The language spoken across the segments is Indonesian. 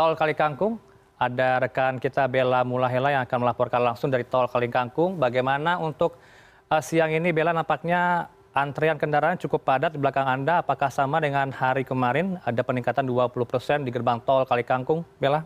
tol kalikangkung. Ada rekan kita bella mulahela yang akan melaporkan langsung dari tol kalikangkung. Bagaimana untuk siang ini bella? Nampaknya antrian kendaraan cukup padat di belakang anda. Apakah sama dengan hari kemarin? Ada peningkatan dua puluh persen di gerbang tol kalikangkung bella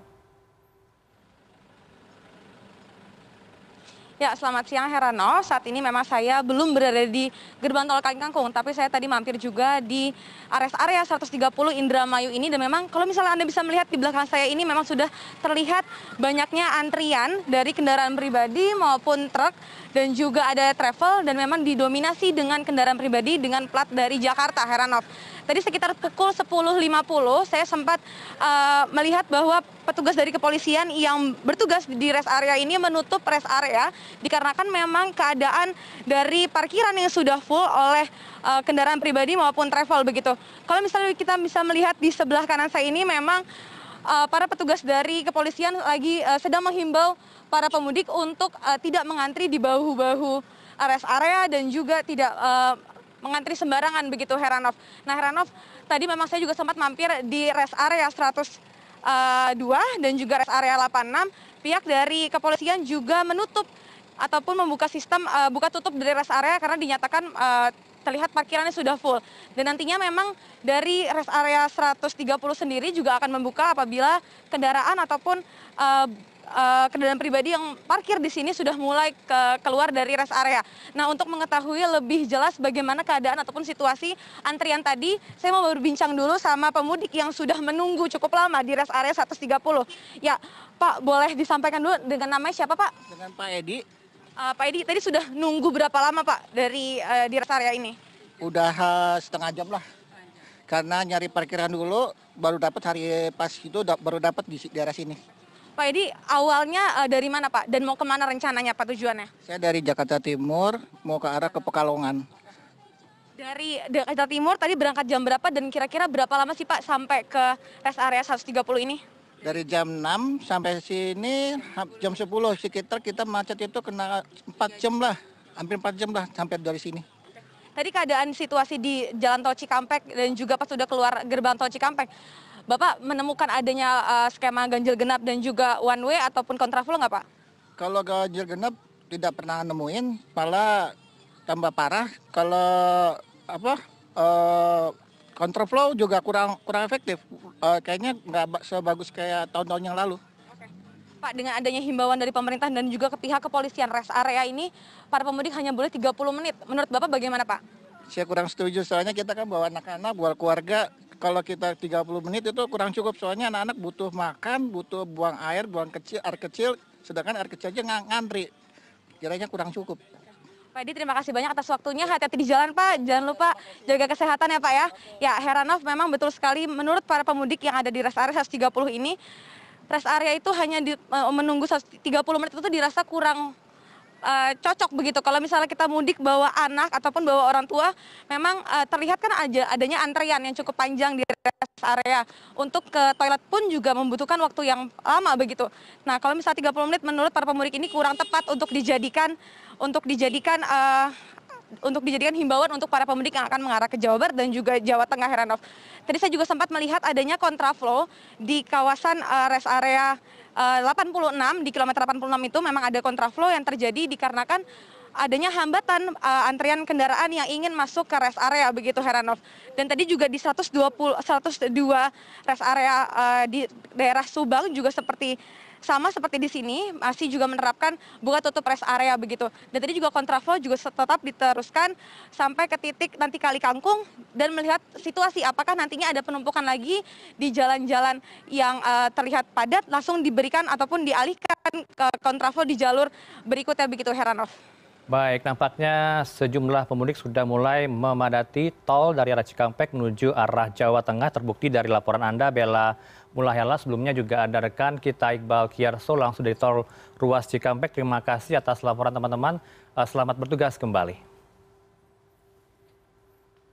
ya selamat siang heranov. Saat ini memang saya belum berada di gerbang tol kalikangkung tapi saya tadi mampir juga di rest area 130 Indramayu ini. Dan memang kalau misalnya anda bisa melihat di belakang saya ini memang sudah terlihat banyaknya antrian dari kendaraan pribadi maupun truk dan juga ada travel dan memang didominasi dengan kendaraan pribadi dengan plat dari Jakarta heranov tadi sekitar pukul 10.50 saya sempat melihat bahwa petugas dari kepolisian yang bertugas di rest area ini menutup rest area dikarenakan memang keadaan dari parkiran yang sudah full oleh kendaraan pribadi maupun travel begitu. Kalau misalnya kita bisa melihat di sebelah kanan saya ini memang para petugas dari kepolisian lagi sedang menghimbau para pemudik untuk tidak mengantri di bahu bahu rest area dan juga tidak mengantri sembarangan begitu heranov. Nah heranov tadi memang saya juga sempat mampir di rest area seratus dua dan juga rest area delapan enam. Pihak dari kepolisian juga menutup ataupun membuka sistem buka tutup dari rest area karena dinyatakan terlihat parkirannya sudah full. Dan nantinya memang dari rest area satu ratus tiga puluh sendiri juga akan membuka apabila kendaraan ataupun kendaraan pribadi yang parkir di sini sudah mulai keluar dari rest area. Nah untuk mengetahui lebih jelas bagaimana keadaan ataupun situasi antrian tadi, saya mau berbincang dulu sama pemudik yang sudah menunggu cukup lama di rest area 130. Ya Pak boleh disampaikan dulu dengan namanya siapa Pak? Dengan Pak Edi. Pak Edi tadi sudah nunggu berapa lama Pak dari di rest area ini? Udah setengah jam lah. Karena nyari parkiran dulu baru dapat hari pas itu baru dapat di daerah sini. Pak Edi awalnya dari mana Pak dan mau ke mana rencananya Pak tujuannya? Saya dari Jakarta Timur mau ke arah ke Pekalongan. Dari Jakarta Timur tadi berangkat jam berapa dan kira-kira berapa lama sih Pak sampai ke rest area 130 ini? Dari jam 6 sampai sini jam 10 sekitar kita macet itu kena 4 jam lah, hampir 4 jam lah sampai dari sini. Tadi keadaan situasi di Jalan Tol Cikampek dan juga pas sudah keluar gerbang Tol Cikampek, Bapak menemukan adanya skema ganjil genap dan juga one way ataupun kontraflow nggak Pak? Kalau ganjil genap tidak pernah nemuin, malah tambah parah. Kalau apa kontraflow juga kurang kurang efektif. Kayaknya nggak sebagus kayak tahun-tahun yang lalu. Pak dengan adanya himbauan dari pemerintah dan juga ke pihak kepolisian rest area ini, para pemudik hanya boleh 30 menit. Menurut Bapak bagaimana Pak? Saya kurang setuju soalnya kita kan bawa anak-anak, bawa keluarga. Kalau kita 30 menit itu kurang cukup soalnya anak-anak butuh makan, butuh buang air, buang kecil, air kecil. Sedangkan air kecil aja ngantri. Kiranya kurang cukup. Pak Edi terima kasih banyak atas waktunya. Hati-hati di jalan Pak. Jangan lupa jaga kesehatan ya Pak ya. Ya Heranov memang betul sekali menurut para pemudik yang ada di rest area 130 ini rest area itu hanya di, menunggu 30 menit itu dirasa kurang cocok begitu. Kalau misalnya kita mudik bawa anak ataupun bawa orang tua, memang uh, terlihat kan aja adanya antrean yang cukup panjang di rest area. Untuk ke toilet pun juga membutuhkan waktu yang lama begitu. Nah, kalau misalnya 30 menit menurut para pemudik ini kurang tepat untuk dijadikan untuk dijadikan uh, untuk dijadikan himbauan untuk para pemudik yang akan mengarah ke Jawa Barat dan juga Jawa Tengah Heranov. Tadi saya juga sempat melihat adanya kontraflow di kawasan uh, rest area uh, 86 di kilometer 86 itu memang ada kontraflow yang terjadi dikarenakan adanya hambatan uh, antrian kendaraan yang ingin masuk ke rest area begitu Heranov. Dan tadi juga di 120 102 rest area uh, di daerah Subang juga seperti sama seperti di sini masih juga menerapkan buka tutup rest area begitu. Dan tadi juga kontraflow juga tetap diteruskan sampai ke titik nanti kali kangkung dan melihat situasi apakah nantinya ada penumpukan lagi di jalan-jalan yang uh, terlihat padat langsung diberikan ataupun dialihkan ke kontraflow di jalur berikutnya begitu Heranov. Baik, nampaknya sejumlah pemudik sudah mulai memadati tol dari arah Cikampek menuju arah Jawa Tengah. Terbukti dari laporan Anda, Bella Mulahela. Sebelumnya juga ada rekan kita Iqbal Kiarso langsung dari tol ruas Cikampek. Terima kasih atas laporan teman-teman. Selamat bertugas kembali.